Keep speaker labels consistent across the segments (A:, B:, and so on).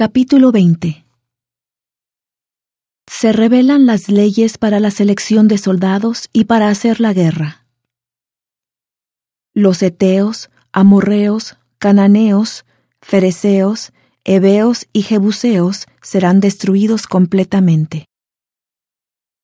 A: Capítulo 20 Se revelan las leyes para la selección de soldados y para hacer la guerra. Los eteos, amorreos, cananeos, fereceos, heveos y jebuseos serán destruidos completamente.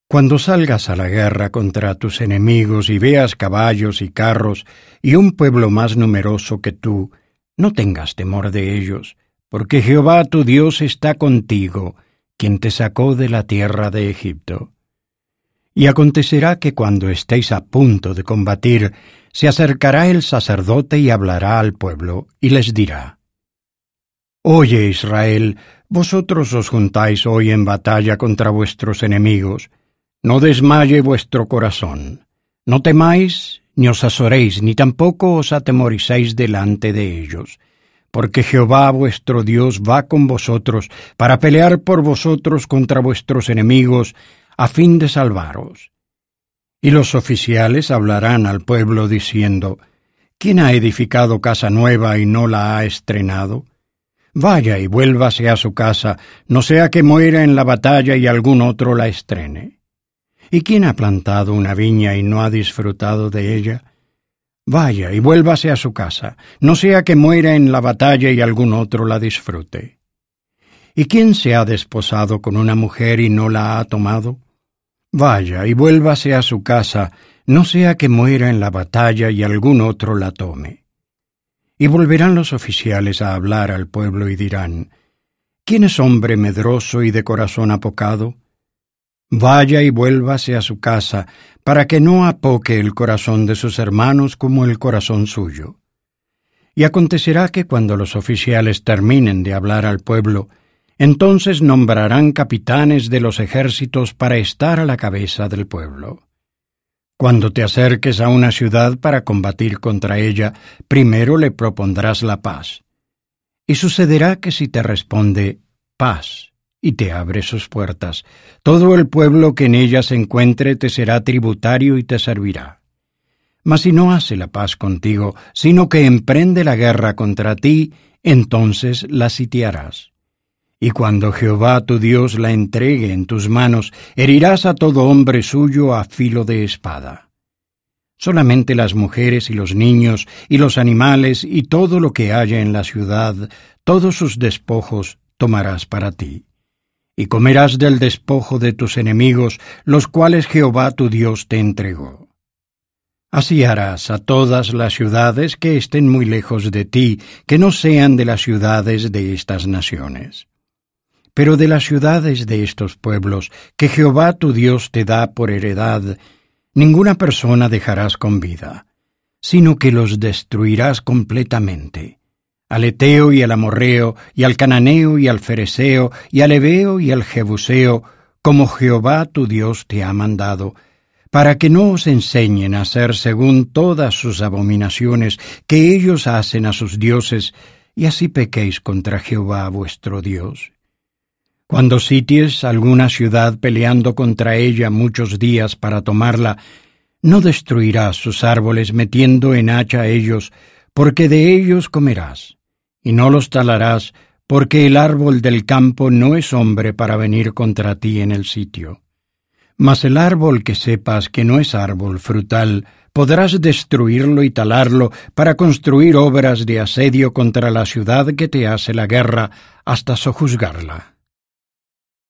B: Cuando salgas a la guerra contra tus enemigos y veas caballos y carros y un pueblo más numeroso que tú, no tengas temor de ellos, porque Jehová tu Dios está contigo, quien te sacó de la tierra de Egipto. Y acontecerá que cuando estéis a punto de combatir, se acercará el sacerdote y hablará al pueblo, y les dirá, Oye Israel, vosotros os juntáis hoy en batalla contra vuestros enemigos, no desmaye vuestro corazón, no temáis, ni os azoréis, ni tampoco os atemoricéis delante de ellos, porque Jehová vuestro Dios va con vosotros para pelear por vosotros contra vuestros enemigos, a fin de salvaros. Y los oficiales hablarán al pueblo diciendo, ¿Quién ha edificado casa nueva y no la ha estrenado? Vaya y vuélvase a su casa, no sea que muera en la batalla y algún otro la estrene. ¿Y quién ha plantado una viña y no ha disfrutado de ella? Vaya y vuélvase a su casa, no sea que muera en la batalla y algún otro la disfrute. ¿Y quién se ha desposado con una mujer y no la ha tomado? Vaya y vuélvase a su casa, no sea que muera en la batalla y algún otro la tome. Y volverán los oficiales a hablar al pueblo y dirán, ¿quién es hombre medroso y de corazón apocado? Vaya y vuélvase a su casa, para que no apoque el corazón de sus hermanos como el corazón suyo. Y acontecerá que cuando los oficiales terminen de hablar al pueblo, entonces nombrarán capitanes de los ejércitos para estar a la cabeza del pueblo. Cuando te acerques a una ciudad para combatir contra ella, primero le propondrás la paz. Y sucederá que si te responde paz, y te abre sus puertas. Todo el pueblo que en ella se encuentre te será tributario y te servirá. Mas si no hace la paz contigo, sino que emprende la guerra contra ti, entonces la sitiarás. Y cuando Jehová tu Dios la entregue en tus manos, herirás a todo hombre suyo a filo de espada. Solamente las mujeres y los niños y los animales y todo lo que haya en la ciudad, todos sus despojos tomarás para ti y comerás del despojo de tus enemigos, los cuales Jehová tu Dios te entregó. Así harás a todas las ciudades que estén muy lejos de ti, que no sean de las ciudades de estas naciones. Pero de las ciudades de estos pueblos, que Jehová tu Dios te da por heredad, ninguna persona dejarás con vida, sino que los destruirás completamente al Eteo y al Amorreo, y al Cananeo y al Fereseo, y al Ebeo y al Jebuseo, como Jehová tu Dios te ha mandado, para que no os enseñen a hacer según todas sus abominaciones que ellos hacen a sus dioses, y así pequéis contra Jehová vuestro Dios. Cuando sities alguna ciudad peleando contra ella muchos días para tomarla, no destruirás sus árboles metiendo en hacha a ellos, porque de ellos comerás, y no los talarás, porque el árbol del campo no es hombre para venir contra ti en el sitio. Mas el árbol que sepas que no es árbol frutal, podrás destruirlo y talarlo para construir obras de asedio contra la ciudad que te hace la guerra hasta sojuzgarla.